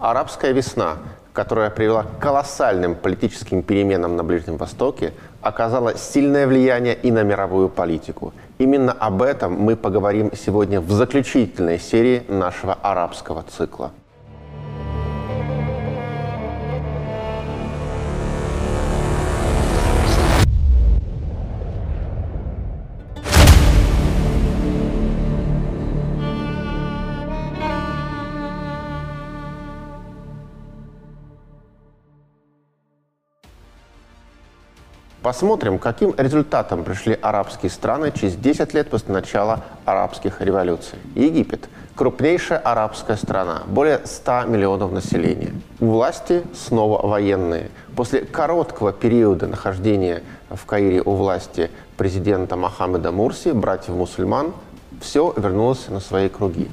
Арабская весна, которая привела к колоссальным политическим переменам на Ближнем Востоке, оказала сильное влияние и на мировую политику. Именно об этом мы поговорим сегодня в заключительной серии нашего арабского цикла. Посмотрим, каким результатом пришли арабские страны через 10 лет после начала арабских революций. Египет – крупнейшая арабская страна, более 100 миллионов населения. Власти снова военные. После короткого периода нахождения в Каире у власти президента Мохаммеда Мурси, братьев-мусульман, все вернулось на свои круги.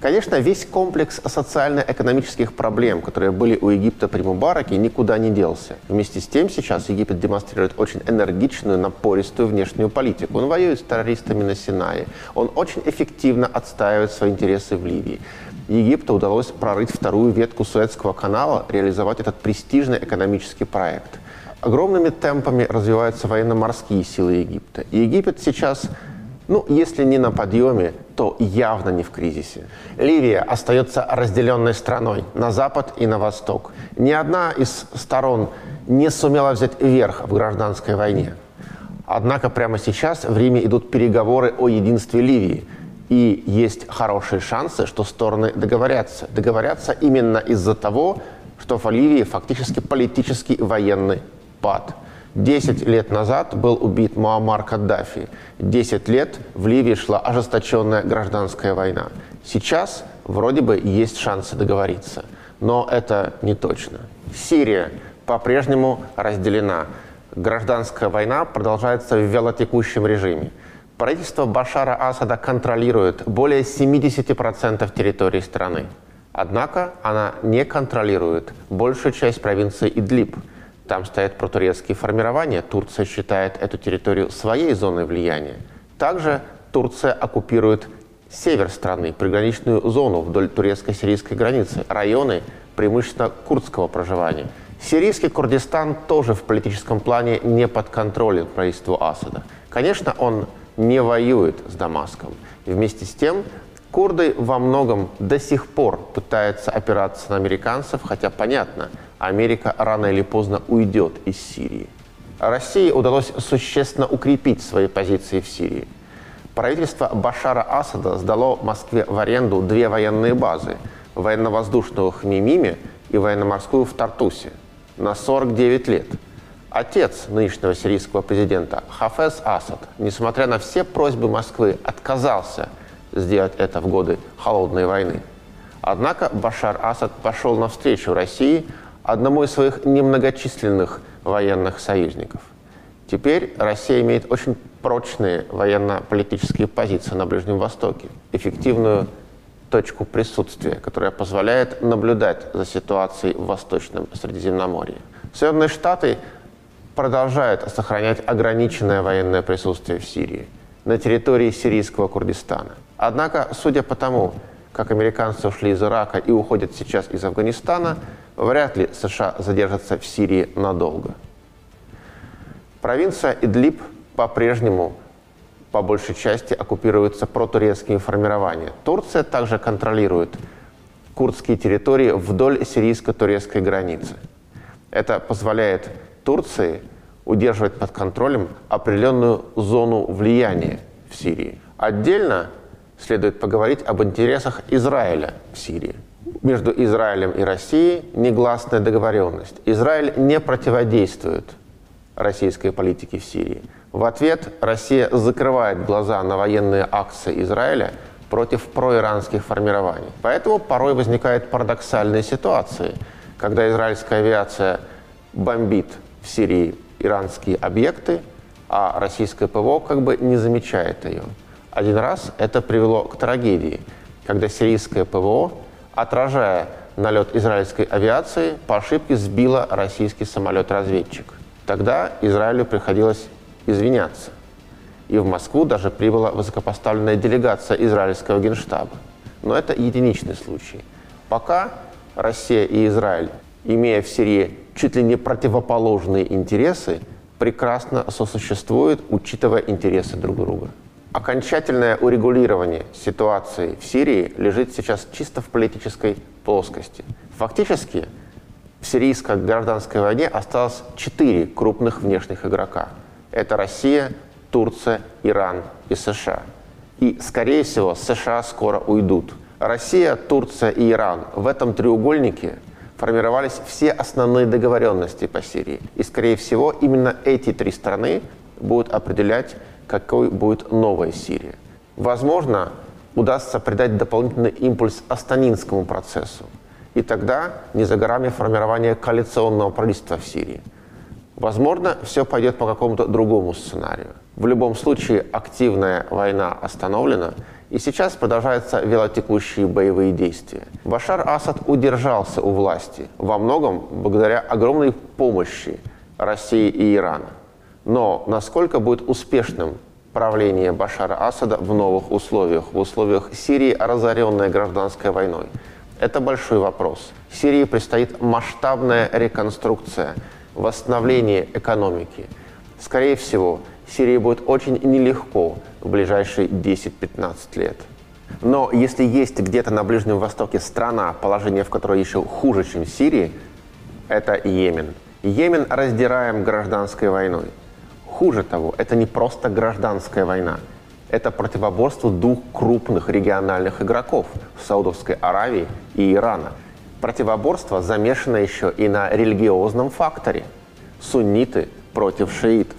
Конечно, весь комплекс социально-экономических проблем, которые были у Египта при Мубараке, никуда не делся. Вместе с тем сейчас Египет демонстрирует очень энергичную, напористую внешнюю политику. Он воюет с террористами на Синае. Он очень эффективно отстаивает свои интересы в Ливии. Египту удалось прорыть вторую ветку Суэцкого канала, реализовать этот престижный экономический проект. Огромными темпами развиваются военно-морские силы Египта. И Египет сейчас ну, если не на подъеме, то явно не в кризисе. Ливия остается разделенной страной на запад и на восток. Ни одна из сторон не сумела взять верх в гражданской войне. Однако прямо сейчас в Риме идут переговоры о единстве Ливии. И есть хорошие шансы, что стороны договорятся. Договорятся именно из-за того, что в Ливии фактически политический военный пад – Десять лет назад был убит Муаммар Каддафи. Десять лет в Ливии шла ожесточенная гражданская война. Сейчас вроде бы есть шансы договориться. Но это не точно. Сирия по-прежнему разделена. Гражданская война продолжается в вялотекущем режиме. Правительство Башара Асада контролирует более 70% территории страны. Однако она не контролирует большую часть провинции Идлиб – там стоят протурецкие формирования. Турция считает эту территорию своей зоной влияния. Также Турция оккупирует север страны, приграничную зону вдоль турецко-сирийской границы, районы преимущественно курдского проживания. Сирийский Курдистан тоже в политическом плане не подконтролен правительству Асада. Конечно, он не воюет с Дамаском. И вместе с тем курды во многом до сих пор пытаются опираться на американцев, хотя понятно – Америка рано или поздно уйдет из Сирии. России удалось существенно укрепить свои позиции в Сирии. Правительство Башара Асада сдало Москве в аренду две военные базы – военно-воздушную в Хмимиме и военно-морскую в Тартусе на 49 лет. Отец нынешнего сирийского президента Хафез Асад, несмотря на все просьбы Москвы, отказался сделать это в годы Холодной войны. Однако Башар Асад пошел навстречу России – одному из своих немногочисленных военных союзников. Теперь Россия имеет очень прочные военно-политические позиции на Ближнем Востоке, эффективную точку присутствия, которая позволяет наблюдать за ситуацией в Восточном Средиземноморье. Соединенные Штаты продолжают сохранять ограниченное военное присутствие в Сирии, на территории сирийского Курдистана. Однако, судя по тому, как американцы ушли из Ирака и уходят сейчас из Афганистана, вряд ли США задержатся в Сирии надолго. Провинция Идлиб по-прежнему по большей части оккупируется протурецкими формированиями. Турция также контролирует курдские территории вдоль сирийско-турецкой границы. Это позволяет Турции удерживать под контролем определенную зону влияния в Сирии. Отдельно следует поговорить об интересах Израиля в Сирии – между Израилем и Россией негласная договоренность. Израиль не противодействует российской политике в Сирии. В ответ Россия закрывает глаза на военные акции Израиля против проиранских формирований. Поэтому порой возникают парадоксальные ситуации, когда израильская авиация бомбит в Сирии иранские объекты, а российское ПВО как бы не замечает ее. Один раз это привело к трагедии, когда сирийское ПВО отражая налет израильской авиации, по ошибке сбила российский самолет-разведчик. Тогда Израилю приходилось извиняться. И в Москву даже прибыла высокопоставленная делегация израильского генштаба. Но это единичный случай. Пока Россия и Израиль, имея в Сирии чуть ли не противоположные интересы, прекрасно сосуществуют, учитывая интересы друг друга. Окончательное урегулирование ситуации в Сирии лежит сейчас чисто в политической плоскости. Фактически в сирийской гражданской войне осталось четыре крупных внешних игрока. Это Россия, Турция, Иран и США. И, скорее всего, США скоро уйдут. Россия, Турция и Иран в этом треугольнике формировались все основные договоренности по Сирии. И, скорее всего, именно эти три страны будут определять, какой будет новая Сирия. Возможно, удастся придать дополнительный импульс Астанинскому процессу. И тогда не за горами формирование коалиционного правительства в Сирии. Возможно, все пойдет по какому-то другому сценарию. В любом случае, активная война остановлена, и сейчас продолжаются велотекущие боевые действия. Башар Асад удержался у власти во многом благодаря огромной помощи России и Ирана. Но насколько будет успешным правление Башара Асада в новых условиях, в условиях Сирии, разоренной гражданской войной? Это большой вопрос. Сирии предстоит масштабная реконструкция, восстановление экономики. Скорее всего, Сирии будет очень нелегко в ближайшие 10-15 лет. Но если есть где-то на Ближнем Востоке страна, положение в которой еще хуже, чем Сирии, это Йемен. Йемен раздираем гражданской войной. Хуже того, это не просто гражданская война. Это противоборство двух крупных региональных игроков – Саудовской Аравии и Ирана. Противоборство замешано еще и на религиозном факторе. Сунниты против шиитов.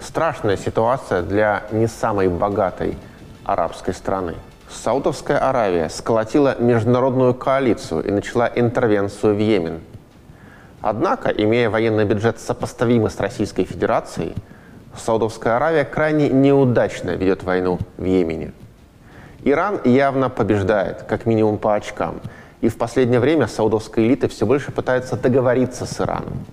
Страшная ситуация для не самой богатой арабской страны. Саудовская Аравия сколотила международную коалицию и начала интервенцию в Йемен. Однако, имея военный бюджет сопоставимый с Российской Федерацией, Саудовская Аравия крайне неудачно ведет войну в Йемене. Иран явно побеждает, как минимум по очкам. И в последнее время саудовская элита все больше пытается договориться с Ираном.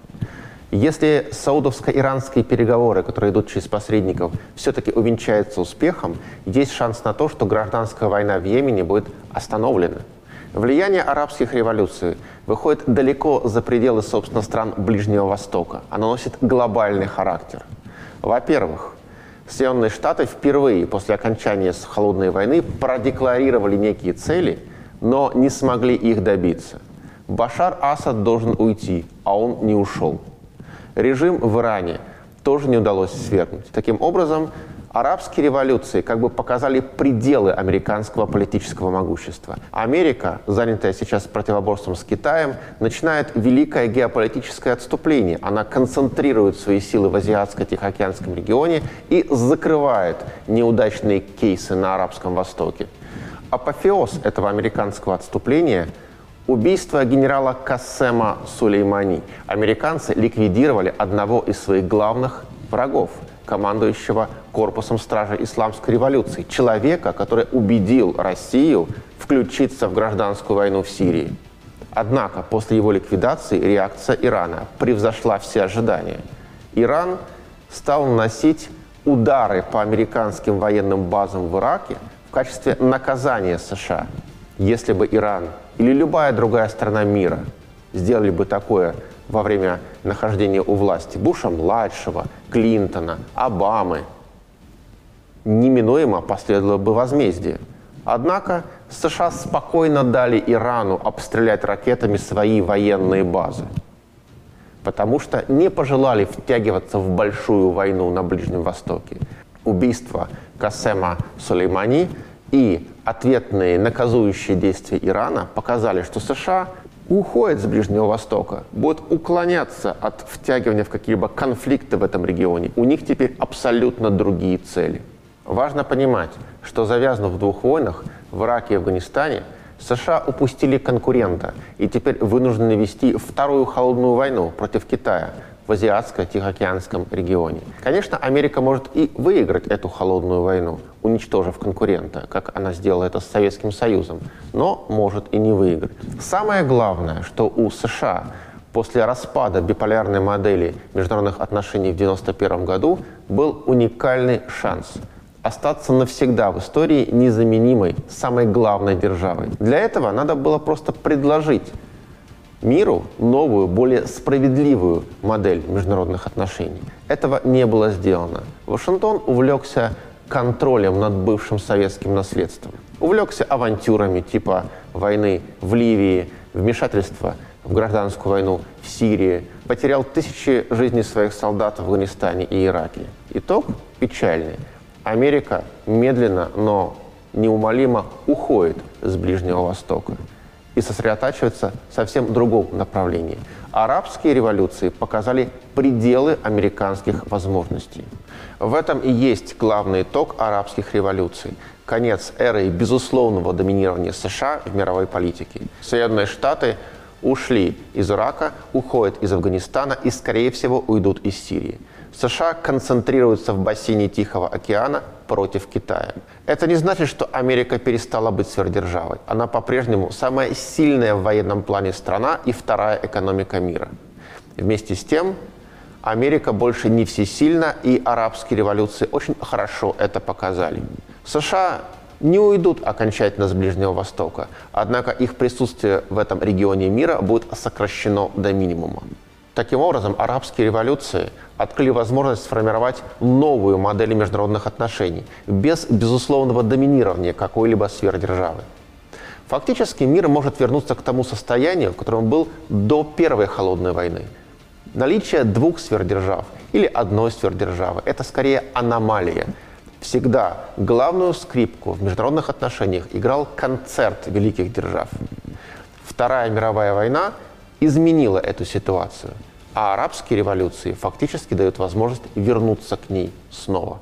Если саудовско-иранские переговоры, которые идут через посредников, все-таки увенчаются успехом, есть шанс на то, что гражданская война в Йемене будет остановлена. Влияние арабских революций выходит далеко за пределы, собственно, стран Ближнего Востока. Оно носит глобальный характер. Во-первых, Соединенные Штаты впервые после окончания холодной войны продекларировали некие цели, но не смогли их добиться. Башар Асад должен уйти, а он не ушел. Режим в Иране тоже не удалось свергнуть. Таким образом, арабские революции как бы показали пределы американского политического могущества. Америка, занятая сейчас противоборством с Китаем, начинает великое геополитическое отступление. Она концентрирует свои силы в Азиатско-Тихоокеанском регионе и закрывает неудачные кейсы на Арабском Востоке. Апофеоз этого американского отступления – Убийство генерала Кассема Сулеймани. Американцы ликвидировали одного из своих главных врагов, командующего корпусом стражи исламской революции, человека, который убедил Россию включиться в гражданскую войну в Сирии. Однако после его ликвидации реакция Ирана превзошла все ожидания. Иран стал наносить удары по американским военным базам в Ираке в качестве наказания США. Если бы Иран или любая другая страна мира сделали бы такое во время нахождения у власти Буша-младшего, Клинтона, Обамы, неминуемо последовало бы возмездие. Однако США спокойно дали Ирану обстрелять ракетами свои военные базы, потому что не пожелали втягиваться в большую войну на Ближнем Востоке. Убийство Касема Сулеймани и ответные наказующие действия Ирана показали, что США уходят с Ближнего Востока, будут уклоняться от втягивания в какие-либо конфликты в этом регионе. У них теперь абсолютно другие цели. Важно понимать, что завязнув в двух войнах в Ираке и Афганистане, США упустили конкурента и теперь вынуждены вести вторую холодную войну против Китая, в Азиатско-Тихоокеанском регионе. Конечно, Америка может и выиграть эту холодную войну, уничтожив конкурента, как она сделала это с Советским Союзом, но может и не выиграть. Самое главное, что у США после распада биполярной модели международных отношений в 1991 году был уникальный шанс остаться навсегда в истории незаменимой, самой главной державой. Для этого надо было просто предложить миру новую, более справедливую модель международных отношений. Этого не было сделано. Вашингтон увлекся контролем над бывшим советским наследством. Увлекся авантюрами типа войны в Ливии, вмешательства в гражданскую войну в Сирии, потерял тысячи жизней своих солдат в Афганистане и Ираке. Итог печальный. Америка медленно, но неумолимо уходит с Ближнего Востока и сосредотачивается в совсем другом направлении. Арабские революции показали пределы американских возможностей. В этом и есть главный итог арабских революций. Конец эры безусловного доминирования США в мировой политике. Соединенные Штаты ушли из Ирака, уходят из Афганистана и, скорее всего, уйдут из Сирии. США концентрируются в бассейне Тихого океана против Китая. Это не значит, что Америка перестала быть сверхдержавой. Она по-прежнему самая сильная в военном плане страна и вторая экономика мира. Вместе с тем, Америка больше не всесильна, и арабские революции очень хорошо это показали. США не уйдут окончательно с Ближнего Востока, однако их присутствие в этом регионе мира будет сокращено до минимума. Таким образом, арабские революции открыли возможность сформировать новую модель международных отношений без безусловного доминирования какой-либо сверхдержавы. Фактически мир может вернуться к тому состоянию, в котором был до Первой холодной войны. Наличие двух сверхдержав или одной сверхдержавы – это скорее аномалия. Всегда главную скрипку в международных отношениях играл концерт великих держав. Вторая мировая война изменила эту ситуацию, а арабские революции фактически дают возможность вернуться к ней снова.